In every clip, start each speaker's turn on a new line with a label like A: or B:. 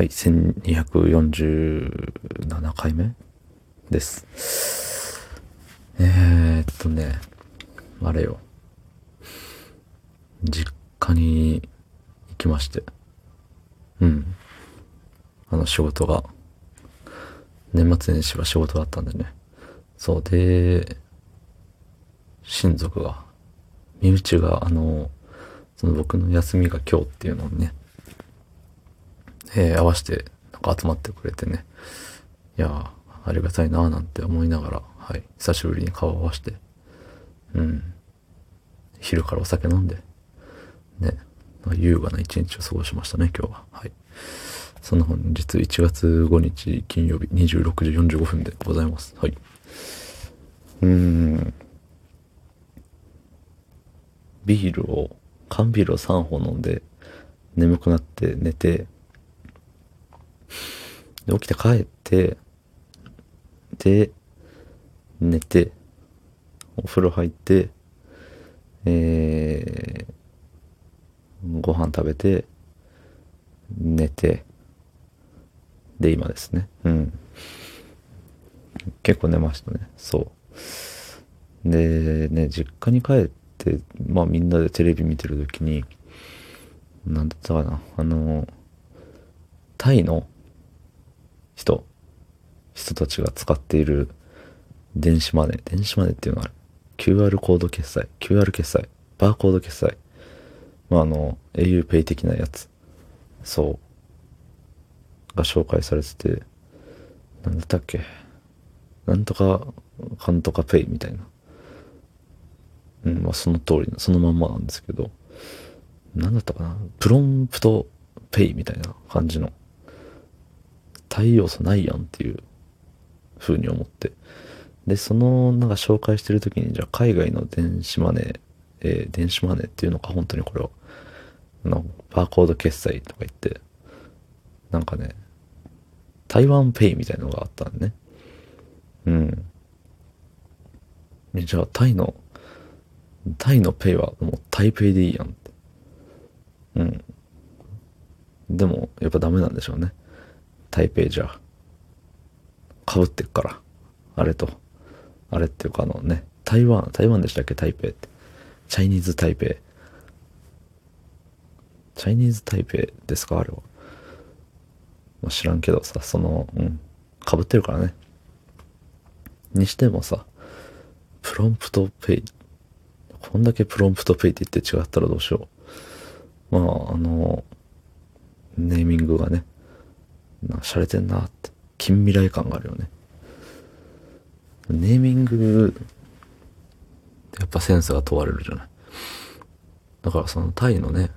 A: はい、1247回目です。えー、っとね、あれよ。実家に行きまして。うん。あの仕事が、年末年始は仕事だったんでね。そう、で、親族が、身内が、あの、その僕の休みが今日っていうのをね、えー合わせて、なんか集まってくれてね。いやー、ありがたいなーなんて思いながら、はい、久しぶりに顔を合わせて、うん。昼からお酒飲んで、ね、優雅な一日を過ごしましたね、今日は。はい。そんな本日1月5日金曜日26時45分でございます。はい。うーん。ビールを、缶ビールを3本飲んで、眠くなって寝て、で、起きて帰って、で、寝て、お風呂入って、えー、ご飯食べて、寝て、で、今ですね。うん。結構寝ましたね。そう。で、ね、実家に帰って、まあみんなでテレビ見てるときに、なんだったかな、あの、タイの人、人たちが使っている電子マネー、電子マネーっていうのはある。QR コード決済、QR 決済、バーコード決済。まああの、auPay 的なやつ。そう。が紹介されてて、なんだったっけ？なんとか、かんとかペイみたいな。うん、まあその通り、そのまんまなんですけど、なんだったかな？プロンプトペイみたいな感じの、対要素ないやんっていう風に思って。で、その、なんか紹介してる時に、じゃあ海外の電子マネー、えー電子マネーっていうのか、本当にこれを、の、バーコード決済とか言って、なんかね、台湾ペイみたいなのがあったんね。うん。じゃあ、タイの、タイのペイはもうタイペイでいいやんって。うん。でも、やっぱダメなんでしょうね。タイペイじゃ。被ってっから。あれと。あれっていうかあのね、台湾、台湾でしたっけ？台北って。チャイニーズ台北。チャイニーズ台北ですか？あれは。まあ、知らんけどさ、その、うん。被ってるからね。にしてもさ、プロンプトペイ。こんだけプロンプトペイって言って違ったらどうしよう。まあ、あの、ネーミングがね、な、洒落てんなって。近未来感があるよね。ネーミング、やっぱセンスが問われるじゃない。だからそのタイのね、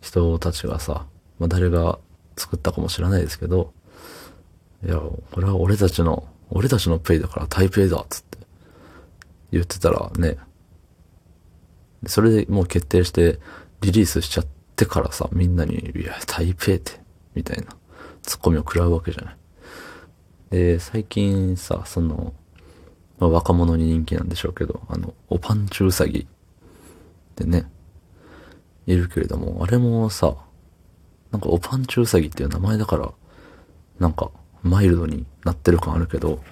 A: 人たちがさ、まあ、誰が作ったかもしれないですけど、いや、これは俺たちの、俺たちのペイだからタイペイだっつって言ってたらね、それでもう決定してリリースしちゃってからさ、みんなに、いや、台北って、みたいな、ツッコミを食らうわけじゃない。で、最近さ、その、まあ、若者に人気なんでしょうけど、あの、おパンチウサギってね、いるけれども、あれもさ、なんかおパンチウサギっていう名前だから、なんか、マイルドになってる感あるけど、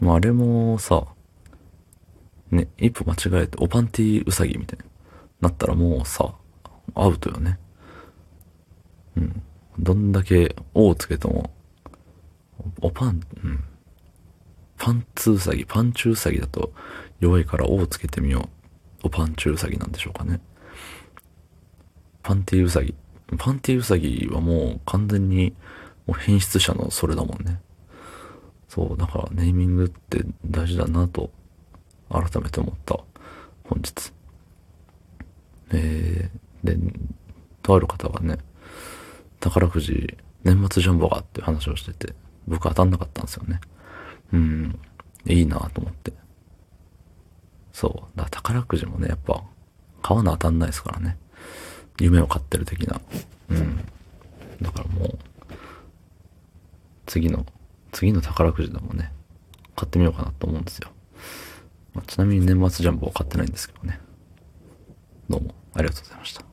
A: まああれもさ、ね、一歩間違えて、おパンティウサギみたいになったらもうさ、アウトよね。うん。どんだけ、O をつけても、おパン、うん。パンツウサギ、パンチウサギだと弱いから O をつけてみよう。おパンチウサギなんでしょうかね。パンティウサギ。パンティウサギはもう完全にもう変質者のそれだもんね。そう、だからネーミングって大事だなと改めて思った本日。えー、で、とある方がね、宝くじ年末ジャンボがって話をしてて、僕当たんなかったんですよね。うん、いいなと思って。そう、だ宝くじもね、やっぱ、買わな当たんないですからね。夢を買ってる的な。うん。だからもう、次の、次の宝くじでもね、買ってみようかなと思うんですよ。まあちなみに年末ジャンボは買ってないんですけどね。どうもありがとうございました。